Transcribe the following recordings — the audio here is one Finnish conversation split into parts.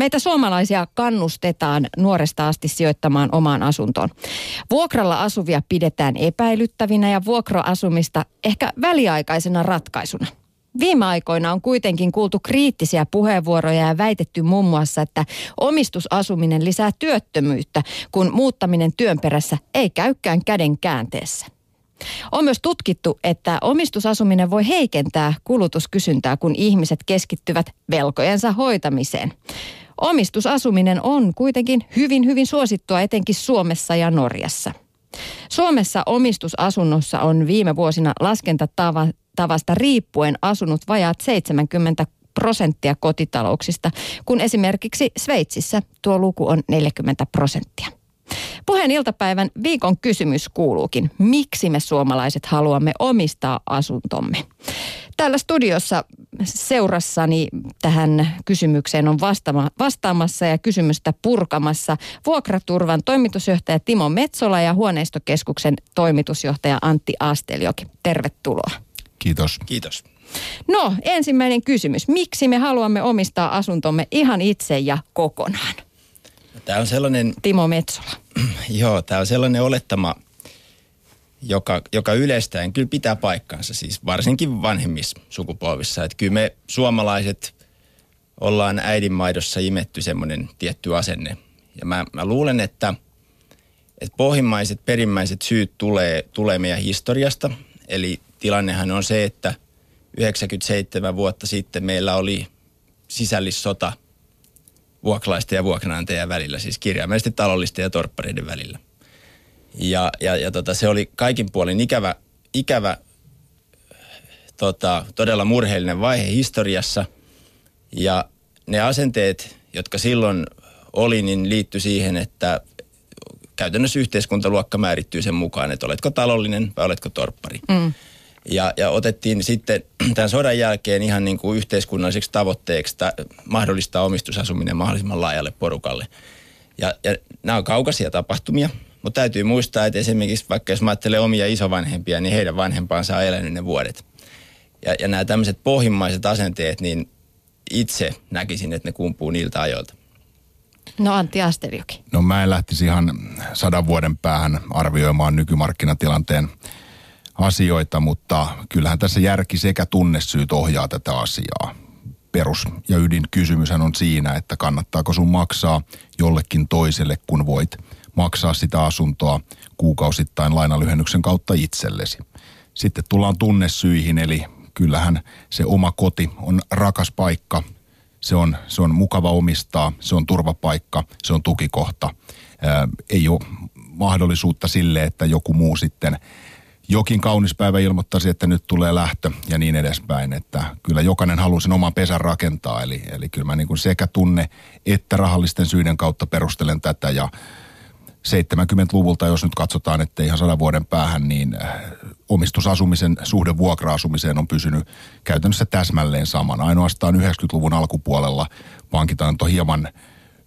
Meitä suomalaisia kannustetaan nuoresta asti sijoittamaan omaan asuntoon. Vuokralla asuvia pidetään epäilyttävinä ja vuokroasumista ehkä väliaikaisena ratkaisuna. Viime aikoina on kuitenkin kuultu kriittisiä puheenvuoroja ja väitetty muun muassa, että omistusasuminen lisää työttömyyttä, kun muuttaminen työn perässä ei käykään käden käänteessä. On myös tutkittu, että omistusasuminen voi heikentää kulutuskysyntää, kun ihmiset keskittyvät velkojensa hoitamiseen. Omistusasuminen on kuitenkin hyvin, hyvin suosittua etenkin Suomessa ja Norjassa. Suomessa omistusasunnossa on viime vuosina laskentatavasta riippuen asunut vajaat 70 prosenttia kotitalouksista, kun esimerkiksi Sveitsissä tuo luku on 40 prosenttia. Puheen iltapäivän viikon kysymys kuuluukin, miksi me suomalaiset haluamme omistaa asuntomme? Täällä studiossa seurassani tähän kysymykseen on vastaama, vastaamassa ja kysymystä purkamassa vuokraturvan toimitusjohtaja Timo Metsola ja huoneistokeskuksen toimitusjohtaja Antti Asteljoki. Tervetuloa. Kiitos. Kiitos. No, ensimmäinen kysymys. Miksi me haluamme omistaa asuntomme ihan itse ja kokonaan? Tämä on sellainen... Timo Metsola. Joo, tämä on sellainen olettama, joka, joka yleistäen kyllä pitää paikkansa, siis varsinkin vanhemmissa sukupolvissa. Että kyllä me suomalaiset ollaan äidinmaidossa imetty semmoinen tietty asenne. Ja mä, mä luulen, että, että pohjimmaiset, perimmäiset syyt tulee, tulee meidän historiasta. Eli tilannehan on se, että 97 vuotta sitten meillä oli sisällissota – vuokralaisten ja vuokranantajien välillä, siis kirjaimellisesti talollisten ja torppareiden välillä. Ja, ja, ja tota, se oli kaikin puolin ikävä, ikävä tota, todella murheellinen vaihe historiassa. Ja ne asenteet, jotka silloin oli, niin liittyi siihen, että käytännössä yhteiskuntaluokka määrittyy sen mukaan, että oletko talollinen vai oletko torppari. Mm. Ja, ja otettiin sitten tämän sodan jälkeen ihan niin kuin yhteiskunnalliseksi tavoitteeksi ta, mahdollistaa omistusasuminen mahdollisimman laajalle porukalle. Ja, ja nämä on kaukaisia tapahtumia, mutta täytyy muistaa, että esimerkiksi vaikka jos mä ajattelen omia isovanhempia, niin heidän vanhempaansa on elänyt ne vuodet. Ja, ja nämä tämmöiset pohjimmaiset asenteet, niin itse näkisin, että ne kumpuu niiltä ajoilta. No Antti Asterjoki. No mä en lähtisi ihan sadan vuoden päähän arvioimaan nykymarkkinatilanteen asioita, mutta kyllähän tässä järki sekä tunnesyyt ohjaa tätä asiaa. Perus- ja ydinkysymyshän on siinä, että kannattaako sun maksaa jollekin toiselle, kun voit maksaa sitä asuntoa kuukausittain lainalyhennyksen kautta itsellesi. Sitten tullaan tunnesyihin, eli kyllähän se oma koti on rakas paikka, se on, se on mukava omistaa, se on turvapaikka, se on tukikohta. Ää, ei ole mahdollisuutta sille, että joku muu sitten jokin kaunis päivä ilmoittaisi, että nyt tulee lähtö ja niin edespäin. Että kyllä jokainen haluaa sen oman pesän rakentaa. Eli, eli kyllä mä niin kuin sekä tunne että rahallisten syiden kautta perustelen tätä ja 70-luvulta, jos nyt katsotaan, että ihan sadan vuoden päähän, niin äh, omistusasumisen suhde vuokra-asumiseen on pysynyt käytännössä täsmälleen saman. Ainoastaan 90-luvun alkupuolella pankit antoi hieman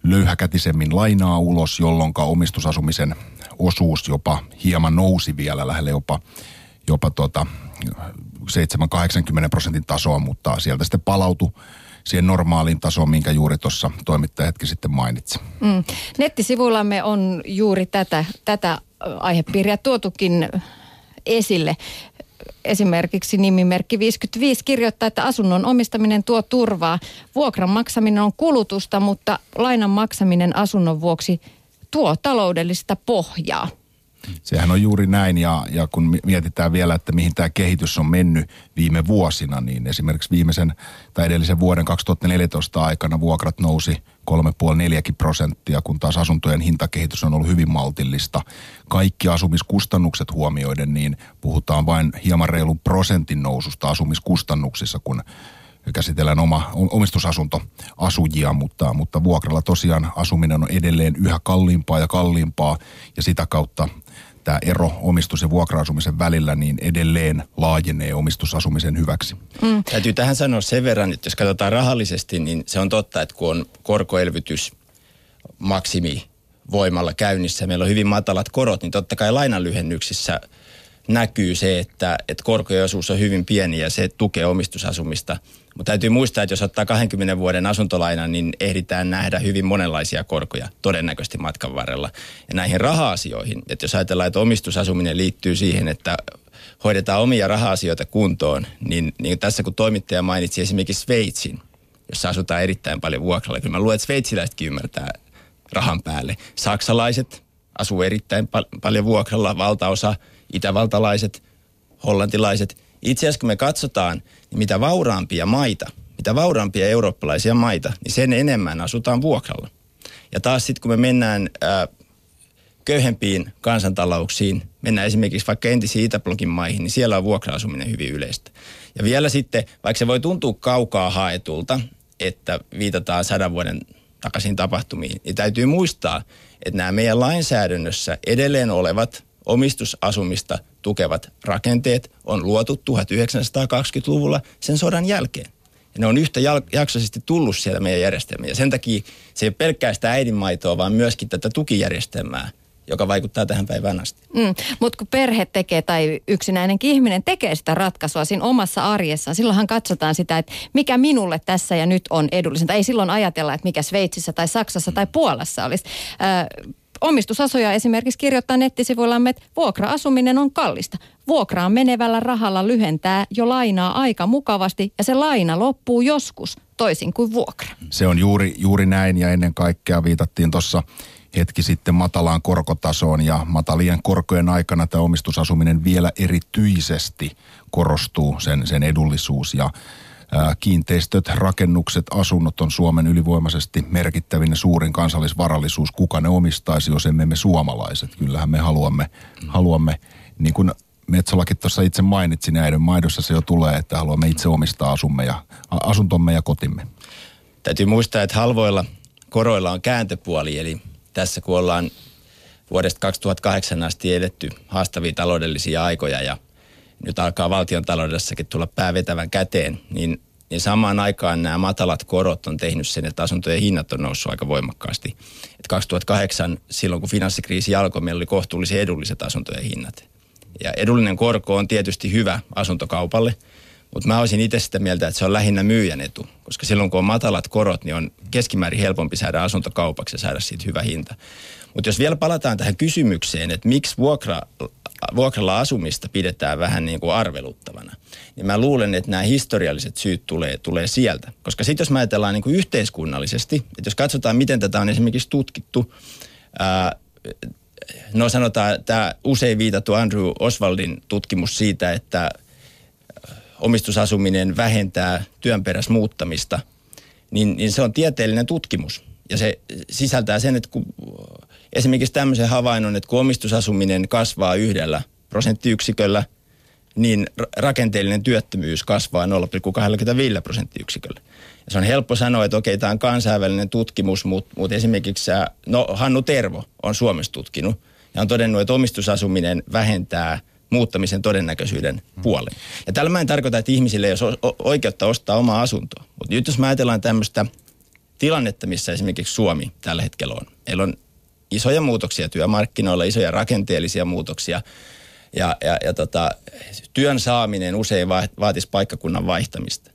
löyhäkätisemmin lainaa ulos, jolloin omistusasumisen osuus jopa hieman nousi vielä lähelle jopa, jopa tuota 7-80 prosentin tasoa, mutta sieltä sitten palautui siihen normaaliin tasoon, minkä juuri tuossa toimittaja hetki sitten mainitsi. Mm. Nettisivuillamme on juuri tätä, tätä aihepiiriä tuotukin esille. Esimerkiksi nimimerkki 55 kirjoittaa, että asunnon omistaminen tuo turvaa. Vuokran maksaminen on kulutusta, mutta lainan maksaminen asunnon vuoksi tuo taloudellista pohjaa. Sehän on juuri näin ja, ja kun mietitään vielä, että mihin tämä kehitys on mennyt viime vuosina, niin esimerkiksi viimeisen tai edellisen vuoden 2014 aikana vuokrat nousi 3,5-4 prosenttia, kun taas asuntojen hintakehitys on ollut hyvin maltillista. Kaikki asumiskustannukset huomioiden, niin puhutaan vain hieman reilun prosentin noususta asumiskustannuksissa, kun käsitellään oma omistusasuntoasujia, mutta, mutta vuokralla tosiaan asuminen on edelleen yhä kalliimpaa ja kalliimpaa ja sitä kautta tämä ero omistus- ja vuokra-asumisen välillä niin edelleen laajenee omistusasumisen hyväksi. Mm. Täytyy tähän sanoa sen verran, että jos katsotaan rahallisesti, niin se on totta, että kun on korkoelvytys maksimi voimalla käynnissä, meillä on hyvin matalat korot, niin totta kai lainanlyhennyksissä näkyy se, että, että korkojen osuus on hyvin pieni ja se tukee omistusasumista. Mutta täytyy muistaa, että jos ottaa 20 vuoden asuntolainan, niin ehditään nähdä hyvin monenlaisia korkoja todennäköisesti matkan varrella. Ja näihin raha-asioihin, että jos ajatellaan, että omistusasuminen liittyy siihen, että hoidetaan omia raha-asioita kuntoon, niin, niin tässä kun toimittaja mainitsi esimerkiksi Sveitsin, jossa asutaan erittäin paljon vuokralla, kyllä mä luulen, että sveitsiläisetkin ymmärtää rahan päälle. Saksalaiset asuu erittäin pal- paljon vuokralla, valtaosa itävaltalaiset, hollantilaiset. Itse asiassa kun me katsotaan, niin mitä vauraampia maita, mitä vauraampia eurooppalaisia maita, niin sen enemmän asutaan vuokralla. Ja taas sitten kun me mennään ää, köyhempiin kansantalouksiin, mennään esimerkiksi vaikka entisiin Itäblogin maihin, niin siellä on vuokra-asuminen hyvin yleistä. Ja vielä sitten, vaikka se voi tuntua kaukaa haetulta, että viitataan sadan vuoden takaisin tapahtumiin, niin täytyy muistaa, että nämä meidän lainsäädännössä edelleen olevat omistusasumista tukevat rakenteet on luotu 1920-luvulla sen sodan jälkeen. Ja ne on yhtä jaksoisesti tullut siellä meidän järjestelmään. Ja sen takia se ei ole pelkkää sitä äidinmaitoa, vaan myöskin tätä tukijärjestelmää – joka vaikuttaa tähän päivään asti. Mm, Mutta kun perhe tekee tai yksinäinenkin ihminen tekee sitä ratkaisua siinä omassa arjessaan, silloinhan katsotaan sitä, että mikä minulle tässä ja nyt on edullisinta. Ei silloin ajatella, että mikä Sveitsissä tai Saksassa tai Puolassa olisi. Omistusasuja esimerkiksi kirjoittaa nettisivuillamme, että vuokra-asuminen on kallista. Vuokraan menevällä rahalla lyhentää jo lainaa aika mukavasti ja se laina loppuu joskus toisin kuin vuokra. Se on juuri, juuri näin ja ennen kaikkea viitattiin tuossa hetki sitten matalaan korkotasoon ja matalien korkojen aikana tämä omistusasuminen vielä erityisesti korostuu sen, sen edullisuus ja kiinteistöt, rakennukset, asunnot on Suomen ylivoimaisesti merkittävin ja suurin kansallisvarallisuus. Kuka ne omistaisi, jos emme me suomalaiset? Kyllähän me haluamme, haluamme niin kuin Metsolakin tuossa itse mainitsi, näiden maidossa se jo tulee, että haluamme itse omistaa asumme ja, asuntomme ja kotimme. Täytyy muistaa, että halvoilla koroilla on kääntöpuoli, eli tässä kun ollaan vuodesta 2008 asti edetty haastavia taloudellisia aikoja ja nyt alkaa valtion taloudessakin tulla päävetävän käteen, niin, niin samaan aikaan nämä matalat korot on tehnyt sen, että asuntojen hinnat on noussut aika voimakkaasti. Et 2008, silloin kun finanssikriisi alkoi, meillä oli kohtuullisen edulliset asuntojen hinnat. Ja edullinen korko on tietysti hyvä asuntokaupalle, mutta mä olisin itse sitä mieltä, että se on lähinnä myyjän etu, koska silloin kun on matalat korot, niin on keskimäärin helpompi saada asuntokaupaksi ja saada siitä hyvä hinta. Mutta jos vielä palataan tähän kysymykseen, että miksi vuokra, vuokralla asumista pidetään vähän niin kuin arveluttavana, niin mä luulen, että nämä historialliset syyt tulee, tulee sieltä. Koska sitten jos mä ajatellaan niin kuin yhteiskunnallisesti, että jos katsotaan, miten tätä on esimerkiksi tutkittu, ää, no sanotaan tämä usein viitattu Andrew Oswaldin tutkimus siitä, että omistusasuminen vähentää työnperäis muuttamista, niin, niin se on tieteellinen tutkimus. Ja se sisältää sen, että kun esimerkiksi tämmöisen havainnon, että kun omistusasuminen kasvaa yhdellä prosenttiyksiköllä, niin rakenteellinen työttömyys kasvaa 0,25 prosenttiyksiköllä. Ja se on helppo sanoa, että okei, tämä on kansainvälinen tutkimus, mutta, mutta esimerkiksi no, Hannu Tervo on Suomessa tutkinut ja on todennut, että omistusasuminen vähentää muuttamisen todennäköisyyden puoleen. Ja tällä mä en tarkoita, että ihmisille ei ole oikeutta ostaa omaa asuntoa. Mutta nyt jos mä ajatellaan tämmöistä tilannetta, missä esimerkiksi Suomi tällä hetkellä on. Meillä on isoja muutoksia työmarkkinoilla, isoja rakenteellisia muutoksia. Ja, ja, ja tota, työn saaminen usein vaatisi paikkakunnan vaihtamista.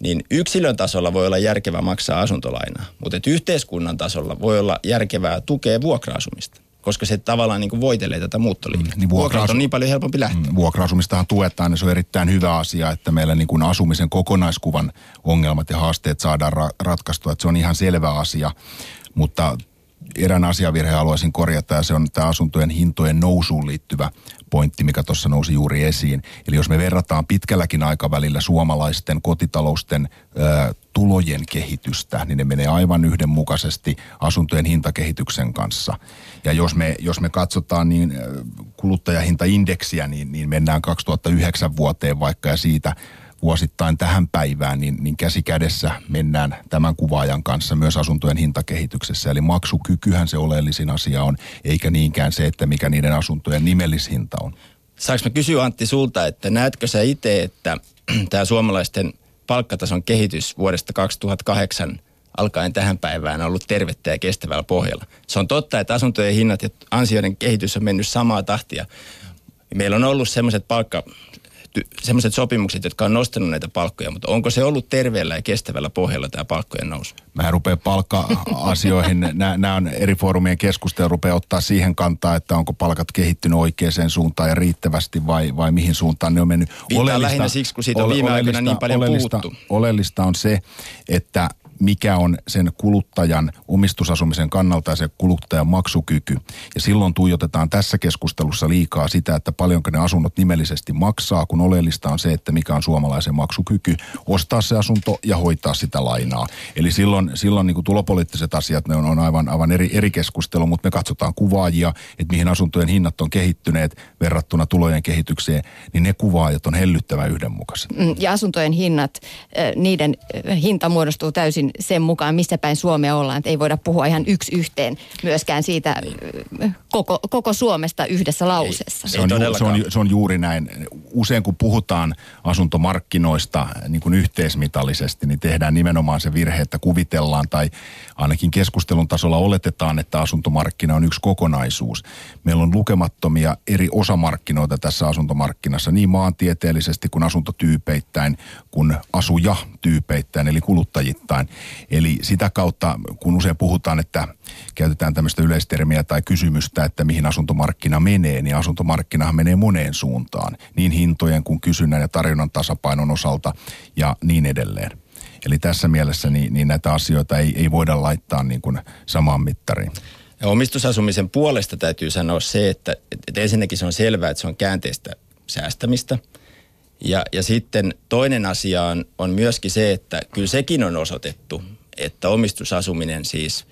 Niin yksilön tasolla voi olla järkevää maksaa asuntolainaa, mutta yhteiskunnan tasolla voi olla järkevää tukea vuokra-asumista koska se tavallaan niin kuin voitelee tätä muuttoliikettä. Mm, niin vuokra on niin paljon helpompi lähteä. Mm, vuokra-asumistahan tuetaan, niin se on erittäin hyvä asia, että meillä niin kuin asumisen kokonaiskuvan ongelmat ja haasteet saadaan ra- ratkaistua. Että se on ihan selvä asia, mutta erään asiavirheen haluaisin korjata ja se on tämä asuntojen hintojen nousuun liittyvä pointti, mikä tuossa nousi juuri esiin. Eli jos me verrataan pitkälläkin aikavälillä suomalaisten kotitalousten ö, tulojen kehitystä, niin ne menee aivan yhdenmukaisesti asuntojen hintakehityksen kanssa. Ja jos me, jos me katsotaan niin kuluttajahintaindeksiä, niin, niin mennään 2009 vuoteen vaikka ja siitä vuosittain tähän päivään, niin, niin käsi kädessä mennään tämän kuvaajan kanssa myös asuntojen hintakehityksessä. Eli maksukykyhän se oleellisin asia on, eikä niinkään se, että mikä niiden asuntojen nimellishinta on. Saanko mä kysyä Antti sulta, että näetkö sä itse, että tämä suomalaisten palkkatason kehitys vuodesta 2008 alkaen tähän päivään on ollut tervettä ja kestävällä pohjalla. Se on totta, että asuntojen hinnat ja ansioiden kehitys on mennyt samaa tahtia meillä on ollut semmoiset palkka, semmoiset sopimukset, jotka on nostanut näitä palkkoja, mutta onko se ollut terveellä ja kestävällä pohjalla tämä palkkojen nousu? Mä rupean palkka-asioihin, nämä on eri foorumien keskustelu, rupeaa ottaa siihen kantaa, että onko palkat kehittynyt oikeaan suuntaan ja riittävästi vai, vai mihin suuntaan ne on mennyt. Oleellista, lähinnä siksi, kun siitä on viime aikoina niin paljon oleellista, puhuttu. Oleellista on se, että mikä on sen kuluttajan omistusasumisen kannalta ja se kuluttajan maksukyky. Ja silloin tuijotetaan tässä keskustelussa liikaa sitä, että paljonko ne asunnot nimellisesti maksaa, kun oleellista on se, että mikä on suomalaisen maksukyky ostaa se asunto ja hoitaa sitä lainaa. Eli silloin, silloin niin kuin tulopoliittiset asiat, ne on, on aivan, aivan eri, eri keskustelu, mutta me katsotaan kuvaajia, että mihin asuntojen hinnat on kehittyneet verrattuna tulojen kehitykseen, niin ne kuvaajat on hellyttävän yhdenmukaiset. Mm, ja asuntojen hinnat, niiden hinta muodostuu täysin sen mukaan, missä päin Suomea ollaan. Että ei voida puhua ihan yksi yhteen myöskään siitä koko, koko Suomesta yhdessä lausessa. Ei, se, on, ju, se, on, se on juuri näin. Usein kun puhutaan asuntomarkkinoista niin kuin yhteismitallisesti, niin tehdään nimenomaan se virhe, että kuvitellaan tai ainakin keskustelun tasolla oletetaan, että asuntomarkkina on yksi kokonaisuus. Meillä on lukemattomia eri osamarkkinoita tässä asuntomarkkinassa, niin maantieteellisesti kuin asuntotyypeittäin, kuin asuja tyypeittäin, eli kuluttajittain. Eli sitä kautta, kun usein puhutaan, että käytetään tämmöistä yleistermiä tai kysymystä, että mihin asuntomarkkina menee, niin asuntomarkkinahan menee moneen suuntaan, niin hintojen kuin kysynnän ja tarjonnan tasapainon osalta ja niin edelleen. Eli tässä mielessä niin, niin näitä asioita ei, ei voida laittaa niin kuin samaan mittariin. Ja omistusasumisen puolesta täytyy sanoa se, että, että ensinnäkin se on selvää, että se on käänteistä säästämistä. Ja, ja sitten toinen asia on, on myöskin se, että kyllä sekin on osoitettu, että omistusasuminen siis,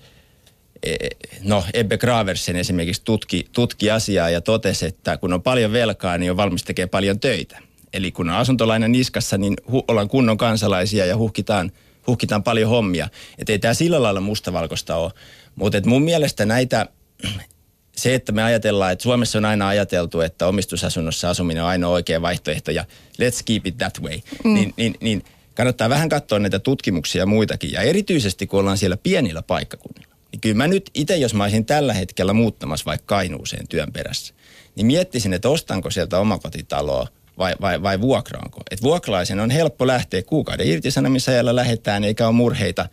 e, no Ebbe Graversen esimerkiksi tutki, tutki asiaa ja totesi, että kun on paljon velkaa, niin on valmis tekemään paljon töitä. Eli kun on asuntolaina niskassa, niin hu- ollaan kunnon kansalaisia ja huhkitaan, huhkitaan paljon hommia. Että ei tämä sillä lailla mustavalkoista ole. Mutta mun mielestä näitä, se, että me ajatellaan, että Suomessa on aina ajateltu, että omistusasunnossa asuminen on ainoa oikea vaihtoehto ja let's keep it that way, mm. niin, niin, niin kannattaa vähän katsoa näitä tutkimuksia ja muitakin. Ja erityisesti kun ollaan siellä pienillä paikkakunnilla. Niin kyllä mä nyt itse, jos mä olisin tällä hetkellä muuttamassa vaikka Kainuuseen työn perässä, niin miettisin, että ostanko sieltä omakotitaloa vai, vai, vai vuokraanko. Et vuokralaisen on helppo lähteä kuukauden irtisanomisajalla lähetään eikä ole murheita.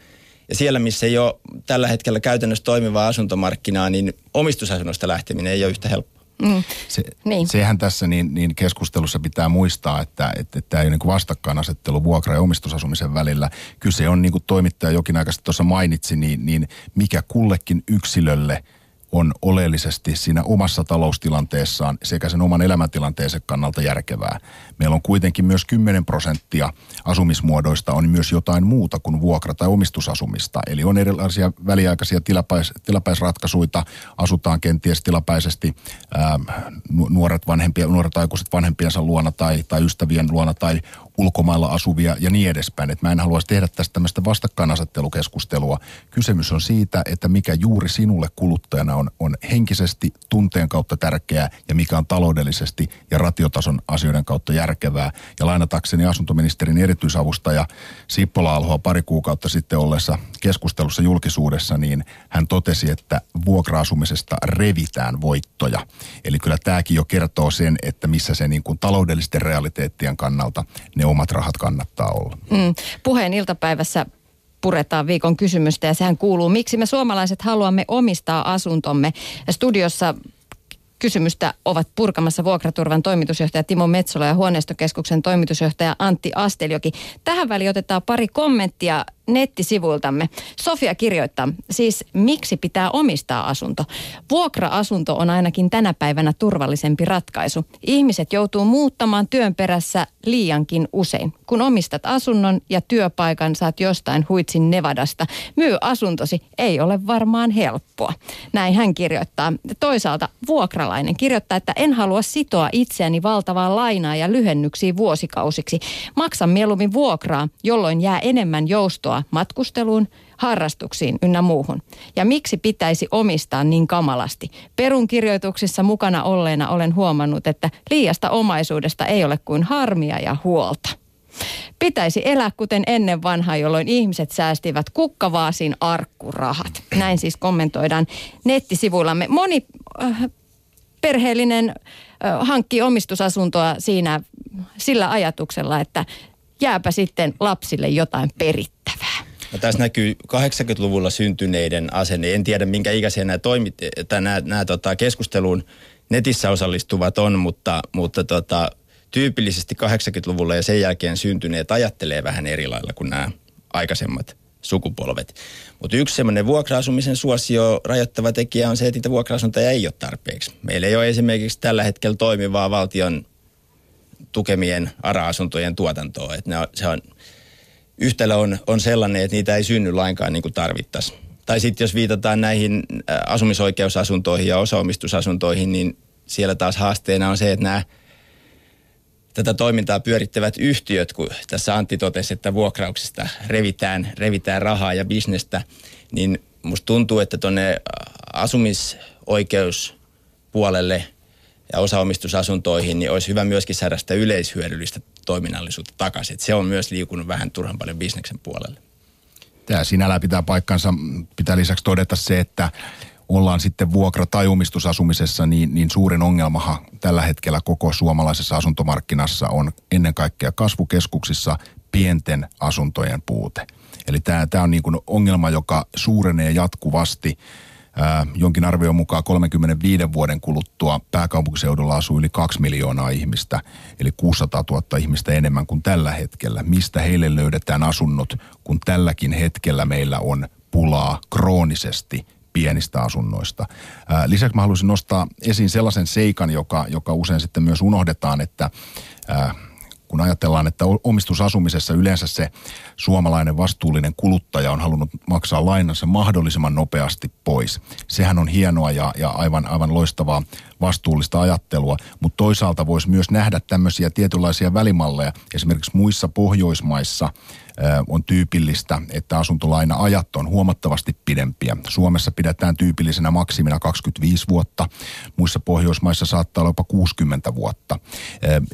Ja siellä, missä ei ole tällä hetkellä käytännössä toimivaa asuntomarkkinaa, niin omistusasunnosta lähteminen ei ole yhtä helppoa. Mm. Se, niin. Sehän tässä niin, niin keskustelussa pitää muistaa, että, että, että tämä ei ole niin vastakkainasettelu vuokra- ja omistusasumisen välillä. Kyse on, niin kuin toimittaja jokin aikaisesti tuossa mainitsi, niin, niin mikä kullekin yksilölle – on oleellisesti siinä omassa taloustilanteessaan sekä sen oman elämäntilanteensa kannalta järkevää. Meillä on kuitenkin myös 10 prosenttia asumismuodoista on myös jotain muuta kuin vuokra- tai omistusasumista. Eli on erilaisia väliaikaisia tilapäis, tilapäisratkaisuja, asutaan kenties tilapäisesti ää, nuoret, vanhempia, nuoret aikuiset vanhempiensa luona tai, tai ystävien luona tai ulkomailla asuvia ja niin edespäin. Et mä en haluaisi tehdä tästä tämmöistä vastakkainasettelukeskustelua. Kysymys on siitä, että mikä juuri sinulle kuluttajana on, on henkisesti tunteen kautta tärkeää ja mikä on taloudellisesti ja ratiotason asioiden kautta järkevää. Ja lainatakseni asuntoministerin erityisavustaja Sippola Alhoa pari kuukautta sitten ollessa keskustelussa julkisuudessa, niin hän totesi, että vuokra-asumisesta revitään voittoja. Eli kyllä tämäkin jo kertoo sen, että missä se niin kuin taloudellisten realiteettien kannalta ne omat rahat kannattaa olla. Mm. Puheen iltapäivässä puretaan viikon kysymystä ja sehän kuuluu, miksi me suomalaiset haluamme omistaa asuntomme. Studiossa kysymystä ovat purkamassa vuokraturvan toimitusjohtaja Timo Metsola ja huoneistokeskuksen toimitusjohtaja Antti Asteljoki. Tähän väliin otetaan pari kommenttia nettisivuiltamme. Sofia kirjoittaa, siis miksi pitää omistaa asunto? Vuokra-asunto on ainakin tänä päivänä turvallisempi ratkaisu. Ihmiset joutuu muuttamaan työn perässä liiankin usein. Kun omistat asunnon ja työpaikan saat jostain huitsin Nevadasta, myy asuntosi ei ole varmaan helppoa. Näin hän kirjoittaa. Toisaalta vuokralainen kirjoittaa, että en halua sitoa itseäni valtavaa lainaa ja lyhennyksiä vuosikausiksi. Maksan mieluummin vuokraa, jolloin jää enemmän joustoa matkusteluun, harrastuksiin ynnä muuhun. Ja miksi pitäisi omistaa niin kamalasti? Perun kirjoituksissa mukana olleena olen huomannut, että liiasta omaisuudesta ei ole kuin harmia ja huolta. Pitäisi elää kuten ennen vanhaa, jolloin ihmiset säästivät kukkavaasin arkkurahat. Näin siis kommentoidaan nettisivuillamme. Moni äh, perheellinen hankkii omistusasuntoa siinä sillä ajatuksella, että jääpä sitten lapsille jotain perittävää. No, tässä näkyy 80-luvulla syntyneiden asenne. En tiedä, minkä ikäisiä nämä, toimit, tai nämä, nämä tota, keskusteluun netissä osallistuvat on, mutta, mutta tota, tyypillisesti 80-luvulla ja sen jälkeen syntyneet ajattelee vähän eri lailla kuin nämä aikaisemmat sukupolvet. Mutta yksi semmoinen vuokra-asumisen suosio rajoittava tekijä on se, että niitä vuokra-asuntoja ei ole tarpeeksi. Meillä ei ole esimerkiksi tällä hetkellä toimivaa valtion tukemien ARA-asuntojen tuotantoa. Et ne on, se on, yhtälö on, on sellainen, että niitä ei synny lainkaan niin kuin tarvittaisiin. Tai sitten jos viitataan näihin asumisoikeusasuntoihin ja osaomistusasuntoihin, niin siellä taas haasteena on se, että nämä tätä toimintaa pyörittävät yhtiöt, kun tässä Antti totesi, että vuokrauksista revitään, revitään rahaa ja bisnestä, niin musta tuntuu, että tuonne asumisoikeuspuolelle ja osaomistusasuntoihin, niin olisi hyvä myöskin saada sitä yleishyödyllistä toiminnallisuutta takaisin. Että se on myös liikunut vähän turhan paljon bisneksen puolelle. Tämä sinällään pitää paikkansa. Pitää lisäksi todeta se, että ollaan sitten vuokra- tai omistusasumisessa, niin, niin suurin ongelmahan tällä hetkellä koko suomalaisessa asuntomarkkinassa on ennen kaikkea kasvukeskuksissa pienten asuntojen puute. Eli tämä, tämä on niin kuin ongelma, joka suurenee jatkuvasti. Ää, jonkin arvion mukaan 35 vuoden kuluttua pääkaupunkiseudulla asuu yli 2 miljoonaa ihmistä, eli 600 000 ihmistä enemmän kuin tällä hetkellä. Mistä heille löydetään asunnot, kun tälläkin hetkellä meillä on pulaa kroonisesti pienistä asunnoista. Lisäksi mä haluaisin nostaa esiin sellaisen seikan, joka, joka usein sitten myös unohdetaan, että kun ajatellaan, että omistusasumisessa yleensä se suomalainen vastuullinen kuluttaja on halunnut maksaa lainansa mahdollisimman nopeasti pois. Sehän on hienoa ja, ja aivan, aivan loistavaa vastuullista ajattelua, mutta toisaalta voisi myös nähdä tämmöisiä tietynlaisia välimalleja. Esimerkiksi muissa Pohjoismaissa on tyypillistä, että asuntolaina-ajat on huomattavasti pidempiä. Suomessa pidetään tyypillisenä maksimina 25 vuotta, muissa Pohjoismaissa saattaa olla jopa 60 vuotta.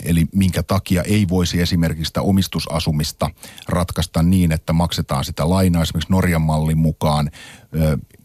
Eli minkä takia ei voisi esimerkiksi sitä omistusasumista ratkaista niin, että maksetaan sitä lainaa esimerkiksi Norjan mallin mukaan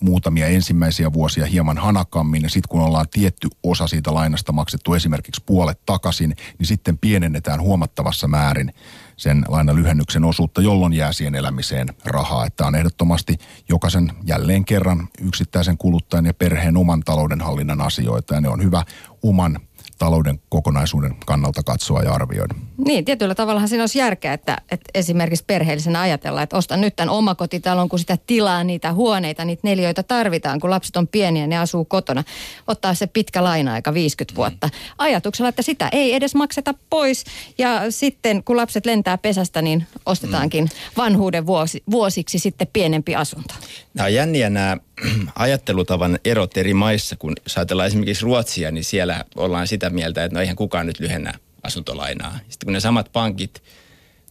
muutamia ensimmäisiä vuosia hieman hanakammin ja sitten kun ollaan tietty osa siitä lainasta maksettu esimerkiksi puolet takaisin, niin sitten pienennetään huomattavassa määrin sen lainan lyhennyksen osuutta, jolloin jää siihen elämiseen rahaa. Että on ehdottomasti jokaisen jälleen kerran yksittäisen kuluttajan ja perheen oman taloudenhallinnan asioita ja ne on hyvä oman talouden kokonaisuuden kannalta katsoa ja arvioida. Niin, tietyllä tavalla siinä olisi järkeä, että, että esimerkiksi perheellisenä ajatellaan, että ostan nyt tämän omakotitalon, kun sitä tilaa, niitä huoneita, niitä neljöitä tarvitaan, kun lapset on pieniä, ne asuu kotona. Ottaa se pitkä laina-aika 50 vuotta. Ajatuksella, että sitä ei edes makseta pois ja sitten kun lapset lentää pesästä, niin ostetaankin vanhuuden vuosi, vuosiksi sitten pienempi asunto. Nämä on jänniä nämä ajattelutavan erot eri maissa, kun jos ajatellaan esimerkiksi Ruotsia, niin siellä ollaan sitä mieltä, että no eihän kukaan nyt lyhennä asuntolainaa. Sitten kun ne samat pankit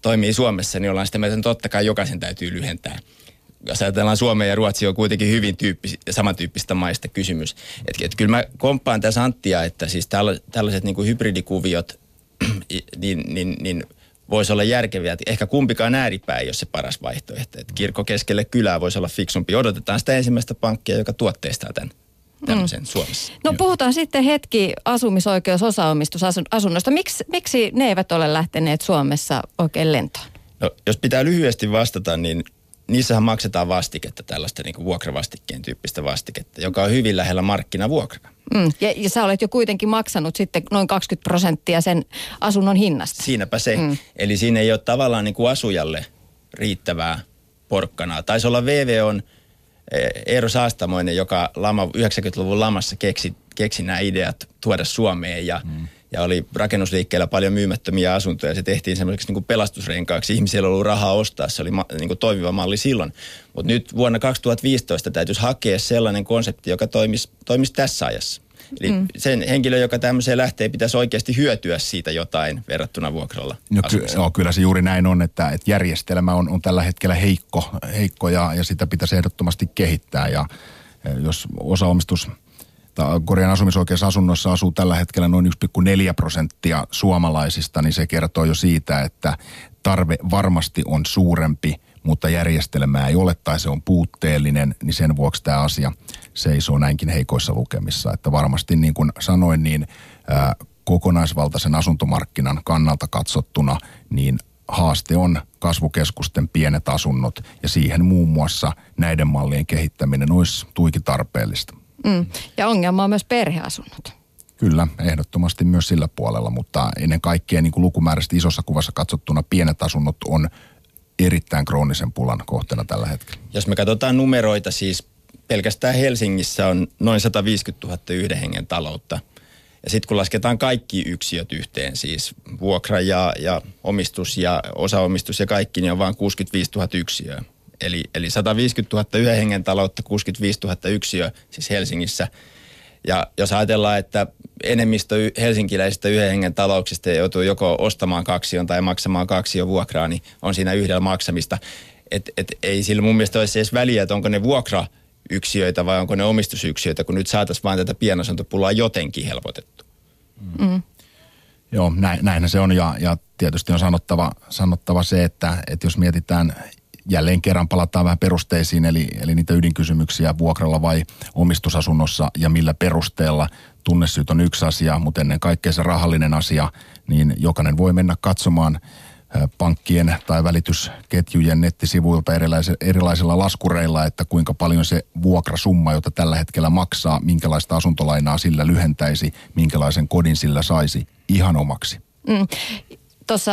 toimii Suomessa, niin ollaan sitä mieltä, että totta kai jokaisen täytyy lyhentää. Jos ajatellaan Suomea ja Ruotsi on kuitenkin hyvin tyyppis, samantyyppistä maista kysymys. Et, et kyllä mä komppaan tässä Anttia, että siis tällaiset niin kuin hybridikuviot, niin, niin, niin – voisi olla järkeviä. Että ehkä kumpikaan ääripää ei ole se paras vaihtoehto. Että kirkko keskelle kylää voisi olla fiksumpi. Odotetaan sitä ensimmäistä pankkia, joka tuotteistaa tämän tämmöisen mm. Suomessa. No puhutaan sitten hetki asumisoikeus osaomistusasunnoista. Miks, miksi ne eivät ole lähteneet Suomessa oikein lentoon? No, jos pitää lyhyesti vastata, niin niissähän maksetaan vastiketta, tällaista niin vuokravastikkeen tyyppistä vastiketta, joka on hyvin lähellä markkinavuokraa. Mm. Ja, ja sä olet jo kuitenkin maksanut sitten noin 20 prosenttia sen asunnon hinnasta. Siinäpä se. Mm. Eli siinä ei ole tavallaan niin kuin asujalle riittävää porkkanaa. Taisi olla VVOn eh, Eero Saastamoinen, joka lama, 90-luvun lamassa keksi, keksi nämä ideat tuoda Suomeen ja mm ja oli rakennusliikkeellä paljon myymättömiä asuntoja. Se tehtiin semmoiseksi niin pelastusrenkaaksi. Ihmisillä oli ollut rahaa ostaa, se oli ma, niin kuin toimiva malli silloin. Mutta nyt vuonna 2015 täytyisi hakea sellainen konsepti, joka toimisi, toimisi tässä ajassa. Eli mm. sen henkilö, joka tämmöiseen lähtee, pitäisi oikeasti hyötyä siitä jotain verrattuna vuokralla no, ky- no, kyllä se juuri näin on, että, että järjestelmä on, on tällä hetkellä heikko, heikko ja, ja sitä pitäisi ehdottomasti kehittää. Ja jos osaomistus Korean asumisoikeusasunnossa asuu tällä hetkellä noin 1,4 prosenttia suomalaisista, niin se kertoo jo siitä, että tarve varmasti on suurempi mutta järjestelmää ei ole tai se on puutteellinen, niin sen vuoksi tämä asia seisoo näinkin heikoissa lukemissa. Että varmasti niin kuin sanoin, niin ää, kokonaisvaltaisen asuntomarkkinan kannalta katsottuna, niin haaste on kasvukeskusten pienet asunnot ja siihen muun muassa näiden mallien kehittäminen olisi tuikin tarpeellista. Mm. Ja ongelma on myös perheasunnot. Kyllä, ehdottomasti myös sillä puolella, mutta ennen kaikkea niin kuin lukumääräisesti isossa kuvassa katsottuna pienet asunnot on erittäin kroonisen pulan kohteena tällä hetkellä. Jos me katsotaan numeroita, siis pelkästään Helsingissä on noin 150 000 yhden hengen taloutta. Ja sitten kun lasketaan kaikki yksiöt yhteen, siis vuokra ja, ja omistus ja osaomistus ja kaikki, niin on vain 65 000 yksiöä. Eli, eli 150 000 yhden hengen taloutta, 65 000 yksiöä siis Helsingissä. Ja jos ajatellaan, että enemmistö helsinkiläisistä yhden hengen talouksista joutuu joko ostamaan kaksion tai maksamaan kaksion vuokraa, niin on siinä yhdellä maksamista. Et, et, ei sillä mun mielestä olisi edes väliä, että onko ne vuokra yksiöitä vai onko ne omistusyksiöitä, kun nyt saataisiin vain tätä pienasuntopulaa jotenkin helpotettu. Mm. Joo, näin, näinhän se on ja, ja tietysti on sanottava, sanottava se, että, että jos mietitään jälleen kerran palataan vähän perusteisiin, eli, eli niitä ydinkysymyksiä vuokralla vai omistusasunnossa ja millä perusteella. Tunnesyyt on yksi asia, mutta ennen kaikkea se rahallinen asia, niin jokainen voi mennä katsomaan pankkien tai välitysketjujen nettisivuilta erilaisilla laskureilla, että kuinka paljon se vuokrasumma, jota tällä hetkellä maksaa, minkälaista asuntolainaa sillä lyhentäisi, minkälaisen kodin sillä saisi ihan omaksi. Mm tuossa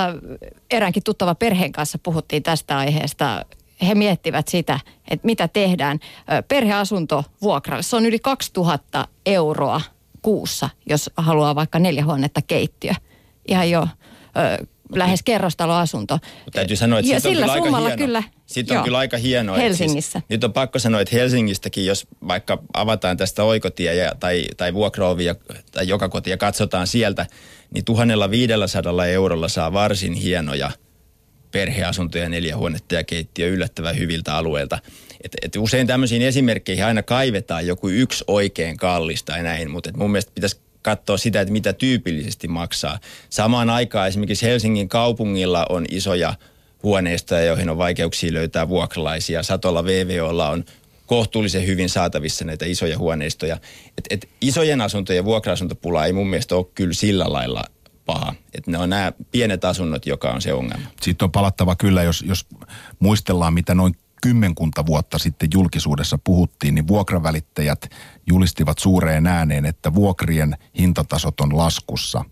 eräänkin tuttava perheen kanssa puhuttiin tästä aiheesta. He miettivät sitä, että mitä tehdään. Perheasunto vuokralle, se on yli 2000 euroa kuussa, jos haluaa vaikka neljä huonetta keittiö. Ihan jo lähes kerrostaloasunto. Mutta täytyy sanoa, että siitä on kyllä aika hieno. Kyllä, siitä on joo, kyllä aika hienoa. Siis Helsingissä. Siis, nyt on pakko sanoa, että Helsingistäkin, jos vaikka avataan tästä oikotie ja, tai, tai vuokraovia tai joka koti ja katsotaan sieltä, niin 1500 eurolla saa varsin hienoja perheasuntoja, neljä huonetta ja keittiö yllättävän hyviltä alueilta. Et, et usein tämmöisiin esimerkkeihin aina kaivetaan joku yksi oikein kallista ja näin, mutta mun mielestä pitäisi katsoa sitä, että mitä tyypillisesti maksaa. Samaan aikaan esimerkiksi Helsingin kaupungilla on isoja huoneistoja, joihin on vaikeuksia löytää vuokralaisia. Satolla VVOlla on kohtuullisen hyvin saatavissa näitä isoja huoneistoja. Et, et isojen asuntojen vuokra-asuntopula ei mun mielestä ole kyllä sillä lailla paha. Että ne on nämä pienet asunnot, joka on se ongelma. Sitten on palattava kyllä, jos, jos muistellaan, mitä noin kymmenkunta vuotta sitten julkisuudessa puhuttiin, niin vuokravälittäjät julistivat suureen ääneen, että vuokrien hintatasot on laskussa.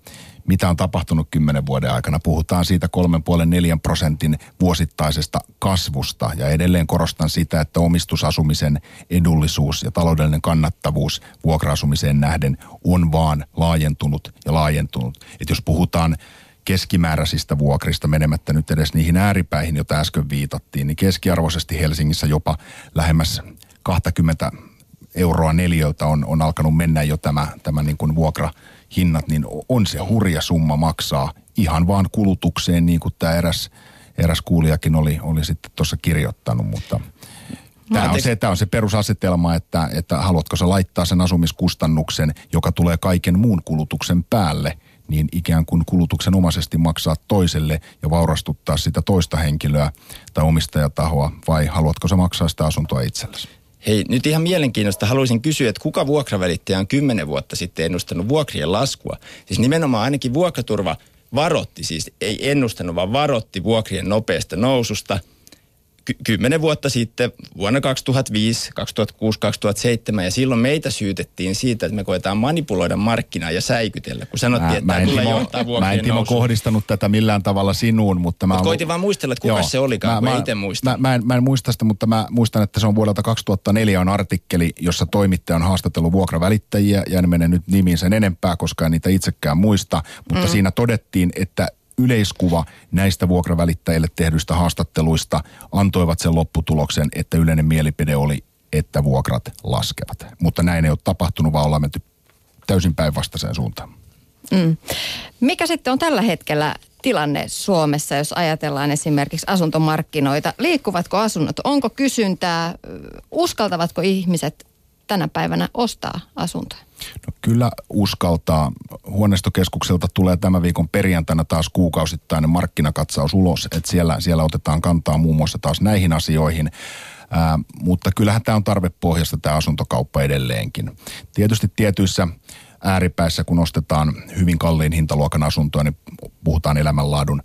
Mitä on tapahtunut kymmenen vuoden aikana? Puhutaan siitä 3,5-4 prosentin vuosittaisesta kasvusta ja edelleen korostan sitä, että omistusasumisen edullisuus ja taloudellinen kannattavuus vuokra-asumiseen nähden on vaan laajentunut ja laajentunut. Et jos puhutaan keskimääräisistä vuokrista menemättä nyt edes niihin ääripäihin, joita äsken viitattiin, niin keskiarvoisesti Helsingissä jopa lähemmäs 20 euroa neljöltä on, on alkanut mennä jo tämä, tämä niin kuin vuokrahinnat, niin on se hurja summa maksaa ihan vaan kulutukseen, niin kuin tämä eräs, eräs kuulijakin oli, oli sitten tuossa kirjoittanut, mutta Tämä on, se, tämä on se perusasetelma, että, että haluatko sä laittaa sen asumiskustannuksen, joka tulee kaiken muun kulutuksen päälle, niin ikään kuin kulutuksen omaisesti maksaa toiselle ja vaurastuttaa sitä toista henkilöä tai omistajatahoa, vai haluatko sä maksaa sitä asuntoa itsellesi? Hei, nyt ihan mielenkiinnosta haluaisin kysyä, että kuka vuokravälittäjä on kymmenen vuotta sitten ennustanut vuokrien laskua? Siis nimenomaan ainakin vuokraturva varotti, siis ei ennustanut, vaan varotti vuokrien nopeasta noususta – kymmenen vuotta sitten, vuonna 2005, 2006, 2007, ja silloin meitä syytettiin siitä, että me koetaan manipuloida markkinaa ja säikytellä, kun sanottiin, mä, että mä tämä tulee Timo, johtaa vuokrien Mä en Timo nousuun. kohdistanut tätä millään tavalla sinuun, mutta mä... Mut koitin vaan muistella, että kuka joo, se olikaan, mä, mä, itse muistan. Mä, mä, en, mä en muista sitä, mutta mä muistan, että se on vuodelta 2004 on artikkeli, jossa toimittaja on haastatellut vuokravälittäjiä, ja en mene nyt nimiin sen enempää, koska en niitä itsekään muista, mutta mm. siinä todettiin, että yleiskuva näistä vuokravälittäjille tehdyistä haastatteluista antoivat sen lopputuloksen, että yleinen mielipide oli, että vuokrat laskevat. Mutta näin ei ole tapahtunut, vaan ollaan menty täysin päinvastaiseen suuntaan. Mm. Mikä sitten on tällä hetkellä tilanne Suomessa, jos ajatellaan esimerkiksi asuntomarkkinoita? Liikkuvatko asunnot? Onko kysyntää? Uskaltavatko ihmiset tänä päivänä ostaa asuntoja? No kyllä uskaltaa. Huoneistokeskukselta tulee tämän viikon perjantaina taas kuukausittainen markkinakatsaus ulos, että siellä, siellä otetaan kantaa muun muassa taas näihin asioihin. Ää, mutta kyllähän tämä on tarvepohjasta tämä asuntokauppa edelleenkin. Tietysti tietyissä ääripäissä, kun ostetaan hyvin kalliin hintaluokan asuntoa, niin puhutaan elämänlaadun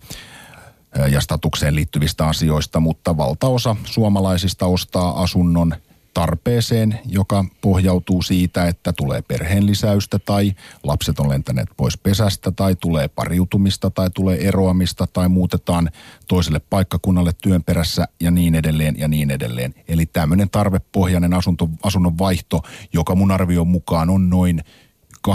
ja statukseen liittyvistä asioista, mutta valtaosa suomalaisista ostaa asunnon tarpeeseen, joka pohjautuu siitä, että tulee perheen lisäystä tai lapset on lentäneet pois pesästä tai tulee pariutumista tai tulee eroamista tai muutetaan toiselle paikkakunnalle työn perässä ja niin edelleen ja niin edelleen. Eli tämmöinen tarvepohjainen asunto, asunnon vaihto, joka mun arvion mukaan on noin 85-90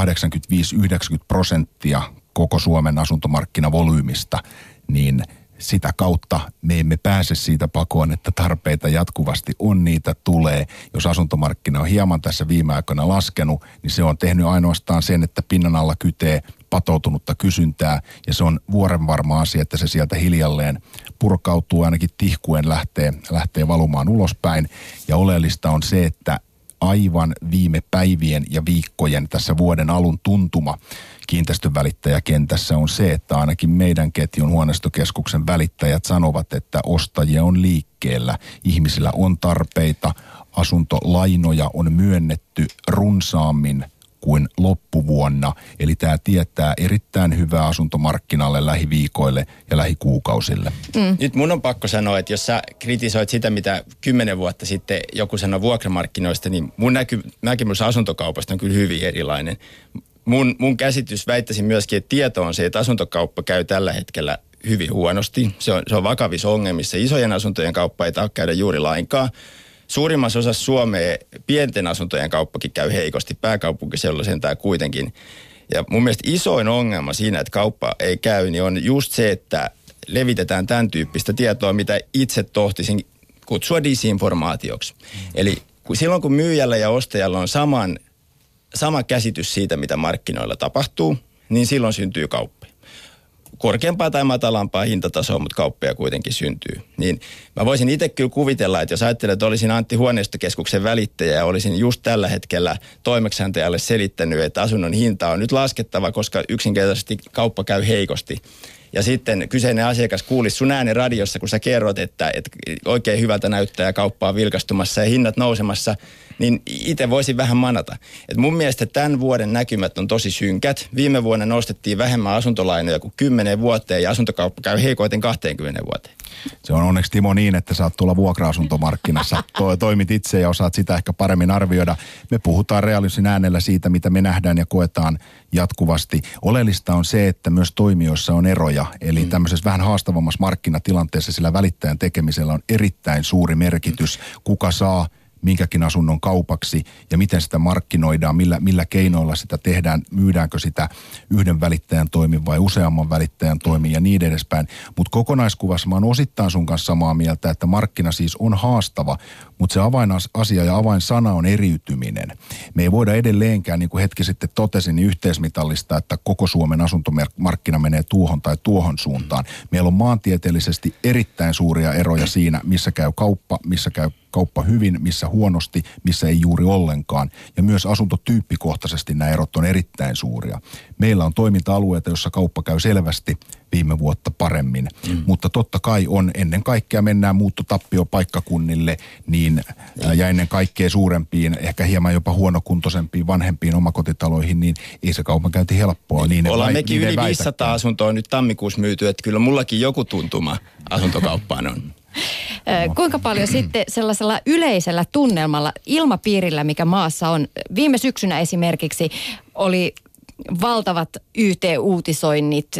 prosenttia koko Suomen asuntomarkkinavolyymista, niin – sitä kautta me emme pääse siitä pakoon, että tarpeita jatkuvasti on, niitä tulee. Jos asuntomarkkina on hieman tässä viime aikoina laskenut, niin se on tehnyt ainoastaan sen, että pinnan alla kytee patoutunutta kysyntää ja se on vuoren varma asia, että se sieltä hiljalleen purkautuu ainakin tihkuen lähtee, lähtee valumaan ulospäin. Ja oleellista on se, että aivan viime päivien ja viikkojen tässä vuoden alun tuntuma kiinteistön välittäjäkentässä on se, että ainakin meidän ketjun huoneistokeskuksen välittäjät sanovat, että ostajia on liikkeellä, ihmisillä on tarpeita, asuntolainoja on myönnetty runsaammin kuin loppuvuonna. Eli tämä tietää erittäin hyvää asuntomarkkinalle lähiviikoille ja lähikuukausille. Mm. Nyt mun on pakko sanoa, että jos sä kritisoit sitä, mitä kymmenen vuotta sitten joku sanoi vuokramarkkinoista, niin mun näky, näkemys asuntokaupasta on kyllä hyvin erilainen. Mun, mun käsitys väittäisin myöskin, että tieto on se, että asuntokauppa käy tällä hetkellä hyvin huonosti. Se on, se on vakavissa ongelmissa. Isojen asuntojen kauppa ei taas käydä juuri lainkaan suurimmassa osassa Suomea pienten asuntojen kauppakin käy heikosti. Pääkaupunkiseudulla sentään kuitenkin. Ja mun mielestä isoin ongelma siinä, että kauppa ei käy, niin on just se, että levitetään tämän tyyppistä tietoa, mitä itse tohtisin kutsua disinformaatioksi. Mm. Eli silloin kun myyjällä ja ostajalla on saman, sama käsitys siitä, mitä markkinoilla tapahtuu, niin silloin syntyy kauppa korkeampaa tai matalampaa hintatasoa, mutta kauppeja kuitenkin syntyy. Niin mä voisin itse kyllä kuvitella, että jos ajattelen, että olisin Antti Huoneistokeskuksen välittäjä ja olisin just tällä hetkellä toimeksiantajalle selittänyt, että asunnon hinta on nyt laskettava, koska yksinkertaisesti kauppa käy heikosti. Ja sitten kyseinen asiakas kuulisi sun äänen radiossa, kun sä kerrot, että, että oikein hyvältä näyttää kauppaa vilkastumassa ja hinnat nousemassa – niin itse voisin vähän manata. Et mun mielestä tämän vuoden näkymät on tosi synkät. Viime vuonna nostettiin vähemmän asuntolainoja kuin 10 vuoteen ja asuntokauppa käy heikoiten 20 vuoteen. Se on onneksi Timo niin, että saat tulla vuokra-asuntomarkkinassa. To, toimit itse ja osaat sitä ehkä paremmin arvioida. Me puhutaan realisin äänellä siitä, mitä me nähdään ja koetaan jatkuvasti. Oleellista on se, että myös toimijoissa on eroja. Eli mm. tämmöisessä vähän haastavammassa markkinatilanteessa sillä välittäjän tekemisellä on erittäin suuri merkitys. Kuka saa minkäkin asunnon kaupaksi ja miten sitä markkinoidaan, millä, millä keinoilla sitä tehdään, myydäänkö sitä yhden välittäjän toimin vai useamman välittäjän toimin ja niin edespäin. Mutta kokonaiskuvassa mä oon osittain sun kanssa samaa mieltä, että markkina siis on haastava, mutta se avainasia ja avainsana on eriytyminen. Me ei voida edelleenkään, niin kuin hetki sitten totesin, niin yhteismitallista, että koko Suomen asuntomarkkina menee tuohon tai tuohon suuntaan. Meillä on maantieteellisesti erittäin suuria eroja siinä, missä käy kauppa, missä käy kauppa hyvin, missä huonosti, missä ei juuri ollenkaan. Ja myös asuntotyyppikohtaisesti nämä erot on erittäin suuria. Meillä on toiminta-alueita, joissa kauppa käy selvästi viime vuotta paremmin. Mm. Mutta totta kai on ennen kaikkea mennään muuttotappiopaikkakunnille niin, ja ennen kaikkea suurempiin, ehkä hieman jopa huonokuntoisempiin vanhempiin omakotitaloihin, niin ei se kaupankäynti helppoa. Niin Ollaan vai, mekin niin yli 500 asuntoa nyt tammikuussa myyty, että kyllä mullakin joku tuntuma asuntokauppaan on. Kuinka paljon sitten sellaisella yleisellä tunnelmalla, ilmapiirillä, mikä maassa on? Viime syksynä esimerkiksi oli valtavat YT-uutisoinnit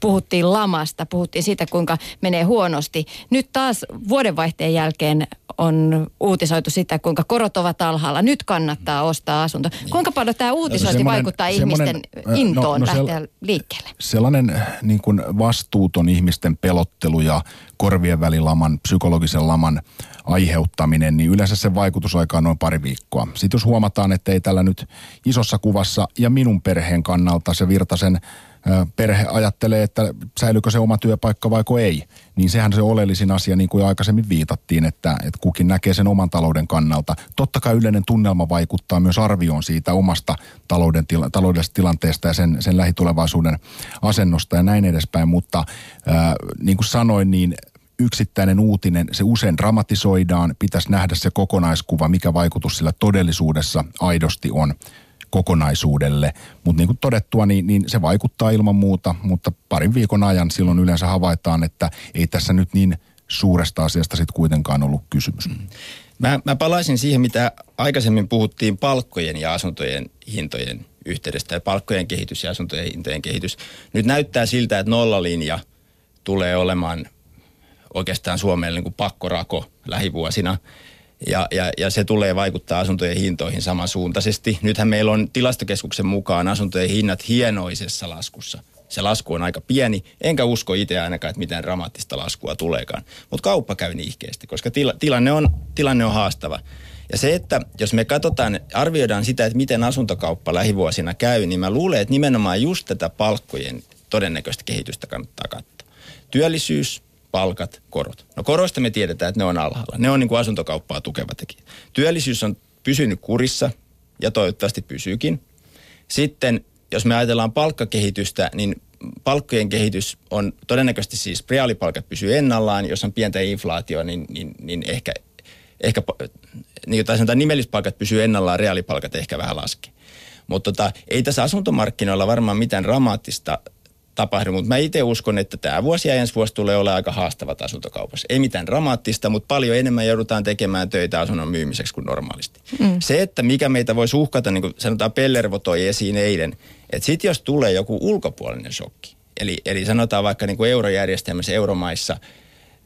puhuttiin lamasta, puhuttiin siitä, kuinka menee huonosti. Nyt taas vuodenvaihteen jälkeen on uutisoitu sitä, kuinka korot ovat alhaalla. Nyt kannattaa ostaa asunto. Kuinka paljon tämä uutisointi no, vaikuttaa ihmisten intoon no, no lähteä liikkeelle? Sellainen niin kuin vastuuton ihmisten pelottelu ja korvien välilaman, psykologisen laman aiheuttaminen, niin yleensä se vaikutusaika on noin pari viikkoa. Sitten jos huomataan, että ei tällä nyt isossa kuvassa ja minun perheen kannalta se Virtasen perhe ajattelee, että säilyykö se oma työpaikka vaiko ei, niin sehän se oleellisin asia, niin kuin aikaisemmin viitattiin, että, että kukin näkee sen oman talouden kannalta. Totta kai yleinen tunnelma vaikuttaa myös arvioon siitä omasta talouden, taloudellisesta tilanteesta ja sen, sen lähitulevaisuuden asennosta ja näin edespäin, mutta ää, niin kuin sanoin, niin yksittäinen uutinen, se usein dramatisoidaan, pitäisi nähdä se kokonaiskuva, mikä vaikutus sillä todellisuudessa aidosti on kokonaisuudelle. Mutta niin kuin todettua, niin, niin se vaikuttaa ilman muuta, mutta parin viikon ajan silloin yleensä havaitaan, että ei tässä nyt niin suuresta asiasta sitten kuitenkaan ollut kysymys. Mm. Mä, mä palaisin siihen, mitä aikaisemmin puhuttiin palkkojen ja asuntojen hintojen yhteydestä ja palkkojen kehitys ja asuntojen hintojen kehitys. Nyt näyttää siltä, että nollalinja tulee olemaan oikeastaan Suomelle niin kuin pakkorako lähivuosina. Ja, ja, ja se tulee vaikuttaa asuntojen hintoihin samansuuntaisesti. Nythän meillä on tilastokeskuksen mukaan asuntojen hinnat hienoisessa laskussa. Se lasku on aika pieni, enkä usko itse ainakaan, että mitään dramaattista laskua tuleekaan. Mutta kauppa käy niihkeästi, koska tila, tilanne, on, tilanne on haastava. Ja se, että jos me katsotaan, arvioidaan sitä, että miten asuntokauppa lähivuosina käy, niin mä luulen, että nimenomaan just tätä palkkojen todennäköistä kehitystä kannattaa katsoa. Työllisyys, palkat, korot. No koroista me tiedetään, että ne on alhaalla. Ne on niin kuin asuntokauppaa tukeva tekijä. Työllisyys on pysynyt kurissa ja toivottavasti pysyykin. Sitten jos me ajatellaan palkkakehitystä, niin palkkojen kehitys on todennäköisesti siis reaalipalkat pysyy ennallaan. Jos on pientä inflaatio, niin, niin, niin ehkä, ehkä niin tai sanotaan nimellispalkat pysyy ennallaan, reaalipalkat ehkä vähän laskee. Mutta tota, ei tässä asuntomarkkinoilla varmaan mitään dramaattista tapahdu, mutta mä itse uskon, että tämä vuosi ja ensi vuosi tulee olla aika haastavat asuntokaupassa. Ei mitään dramaattista, mutta paljon enemmän joudutaan tekemään töitä asunnon myymiseksi kuin normaalisti. Mm. Se, että mikä meitä voi uhkata, niin kuin sanotaan Pellervo toi esiin eilen, että sitten jos tulee joku ulkopuolinen shokki, eli, eli sanotaan vaikka niin kuin eurojärjestelmässä, euromaissa,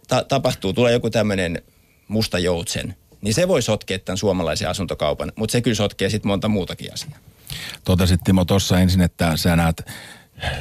ta- tapahtuu, tulee joku tämmöinen musta joutsen, niin se voi sotkea tämän suomalaisen asuntokaupan, mutta se kyllä sotkee sitten monta muutakin asiaa. Totesit Timo tuossa ensin, että sä näet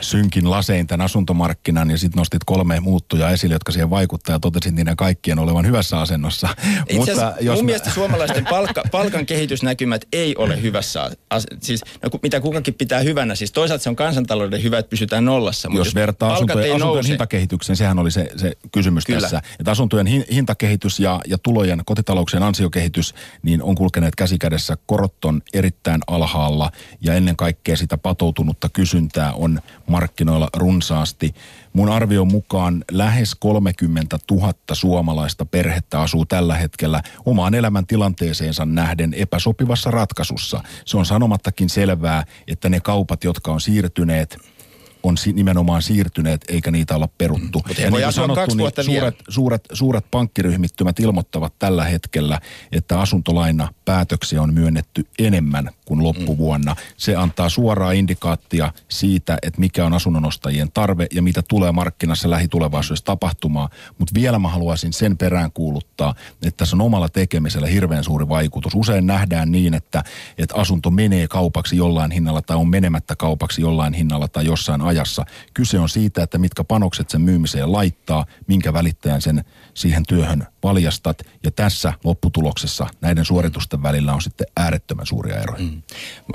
synkin lasein tämän asuntomarkkinan ja sitten nostit kolme muuttuja esille, jotka siihen vaikuttaa ja totesit niiden kaikkien olevan hyvässä asennossa. Itse Mutta jos mun mä... mielestä suomalaisten palkka, palkan kehitysnäkymät ei ole hyvässä, as, siis no, mitä kukakin pitää hyvänä. Siis toisaalta se on kansantalouden hyvä, että pysytään nollassa. Jos, jos vertaa asuntojen, asuntojen hintakehityksen, sehän oli se, se kysymys Kyllä. tässä. Että asuntojen hin, hintakehitys ja, ja tulojen, kotitalouksien ansiokehitys, niin on kulkeneet käsikädessä. Korot on erittäin alhaalla ja ennen kaikkea sitä patoutunutta kysyntää on markkinoilla runsaasti. Mun arvion mukaan lähes 30 000 suomalaista perhettä asuu tällä hetkellä omaan elämäntilanteeseensa nähden epäsopivassa ratkaisussa. Se on sanomattakin selvää, että ne kaupat, jotka on siirtyneet – on nimenomaan siirtyneet, eikä niitä olla peruttu. Mm. Ja niin kuin sanottu, niin suuret, suuret, suuret pankkiryhmittymät ilmoittavat tällä hetkellä, että asuntolaina päätöksiä on myönnetty enemmän kuin loppuvuonna. Mm. Se antaa suoraa indikaattia siitä, että mikä on asunnonostajien tarve ja mitä tulee markkinassa lähitulevaisuudessa tapahtumaan. Mutta vielä mä haluaisin sen perään kuuluttaa, että tässä on omalla tekemisellä hirveän suuri vaikutus. Usein nähdään niin, että, että asunto menee kaupaksi jollain hinnalla tai on menemättä kaupaksi jollain hinnalla tai jossain ajassa. Kyse on siitä, että mitkä panokset sen myymiseen laittaa, minkä välittäjän sen siihen työhön valjastat. Ja tässä lopputuloksessa näiden suoritusten välillä on sitten äärettömän suuria eroja. Mm.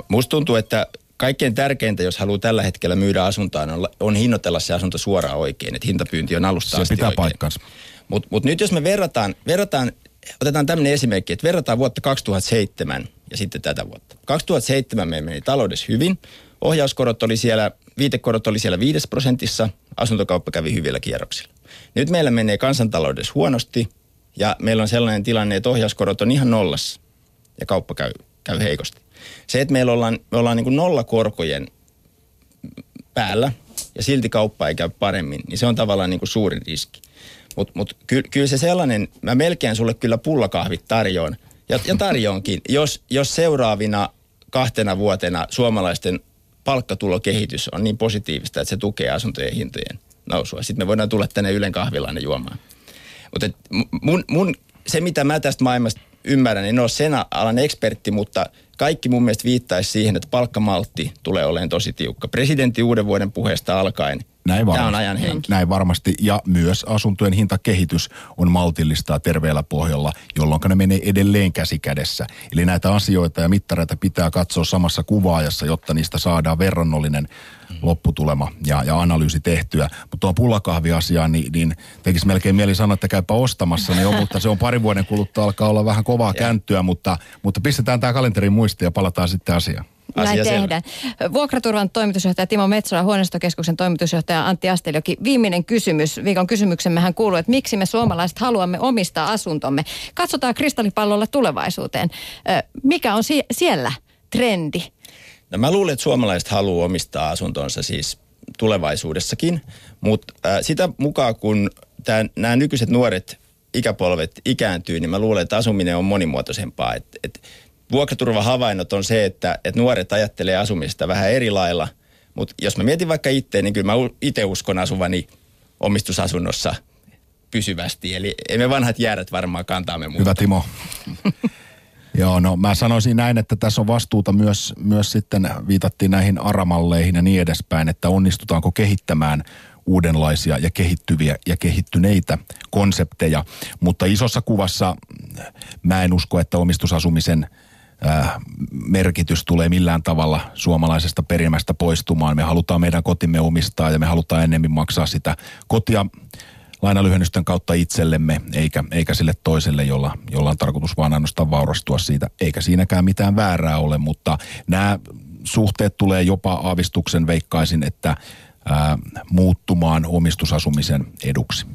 Musta tuntuu, että kaikkein tärkeintä, jos haluaa tällä hetkellä myydä asuntoa, on, on hinnoitella se asunto suoraan oikein. Että hintapyynti on alusta se asti pitää oikein. paikkansa. Mutta mut nyt jos me verrataan, verrataan, otetaan tämmöinen esimerkki, että verrataan vuotta 2007 ja sitten tätä vuotta. 2007 me meni taloudessa hyvin. Ohjauskorot oli siellä, viitekorot oli siellä 5 prosentissa, asuntokauppa kävi hyvillä kierroksilla. Nyt meillä menee kansantaloudessa huonosti ja meillä on sellainen tilanne, että ohjauskorot on ihan nollassa ja kauppa käy, käy heikosti. Se, että meillä ollaan, me ollaan niin kuin nollakorkojen päällä ja silti kauppa ei käy paremmin, niin se on tavallaan niin suurin riski. Mutta mut ky, kyllä se sellainen, mä melkein sulle kyllä pullakahvit tarjoan, ja, ja tarjoonkin, jos, jos seuraavina kahtena vuotena suomalaisten palkkatulokehitys on niin positiivista, että se tukee asuntojen hintojen nousua. Sitten me voidaan tulla tänne Ylen kahvilaan juomaan. Mutta mun, mun, se, mitä mä tästä maailmasta ymmärrän, en ole sen alan ekspertti, mutta kaikki mun mielestä viittaisi siihen, että palkkamaltti tulee olemaan tosi tiukka. Presidentti uuden vuoden puheesta alkaen näin varmasti. Tämä on ajan henki. Näin varmasti. Ja myös asuntojen hintakehitys on maltillista ja terveellä pohjalla, jolloin ne menee edelleen käsi kädessä. Eli näitä asioita ja mittareita pitää katsoa samassa kuvaajassa, jotta niistä saadaan verrannollinen lopputulema ja, ja analyysi tehtyä. Mutta tuon pullakahviasiaan, niin, niin tekisi melkein mieli sanoa, että käypä ostamassa, niin on, mutta se on parin vuoden kuluttua alkaa olla vähän kovaa känttyä, mutta, mutta pistetään tämä kalenterin muisti ja palataan sitten asiaan. Näin tehdään. Vuokraturvan toimitusjohtaja Timo Metsola, huoneistokeskuksen toimitusjohtaja Antti Asteljoki. Viimeinen kysymys. Viikon kysymyksemmehän kuuluu, että miksi me suomalaiset haluamme omistaa asuntomme. Katsotaan kristallipallolla tulevaisuuteen. Mikä on sie- siellä trendi? No mä luulen, että suomalaiset haluaa omistaa asuntonsa siis tulevaisuudessakin, mutta äh, sitä mukaan kun nämä nykyiset nuoret ikäpolvet ikääntyy, niin mä luulen, että asuminen on monimuotoisempaa. Et, et vuokraturvahavainnot on se, että et nuoret ajattelee asumista vähän eri lailla, mutta jos mä mietin vaikka itse, niin kyllä mä itse uskon asuvani omistusasunnossa pysyvästi. Eli ei me vanhat jäädät varmaan kantaamme muuta. Hyvä Timo. Joo, no mä sanoisin näin, että tässä on vastuuta myös, myös sitten viitattiin näihin aramalleihin ja niin edespäin, että onnistutaanko kehittämään uudenlaisia ja kehittyviä ja kehittyneitä konsepteja. Mutta isossa kuvassa mä en usko, että omistusasumisen äh, merkitys tulee millään tavalla suomalaisesta perimästä poistumaan. Me halutaan meidän kotimme omistaa ja me halutaan enemmän maksaa sitä kotia lainalyhennysten kautta itsellemme, eikä, eikä sille toiselle, jolla, jolla on tarkoitus vaan ainoastaan vaurastua siitä. Eikä siinäkään mitään väärää ole, mutta nämä suhteet tulee jopa aavistuksen veikkaisin, että ää, muuttumaan omistusasumisen eduksi.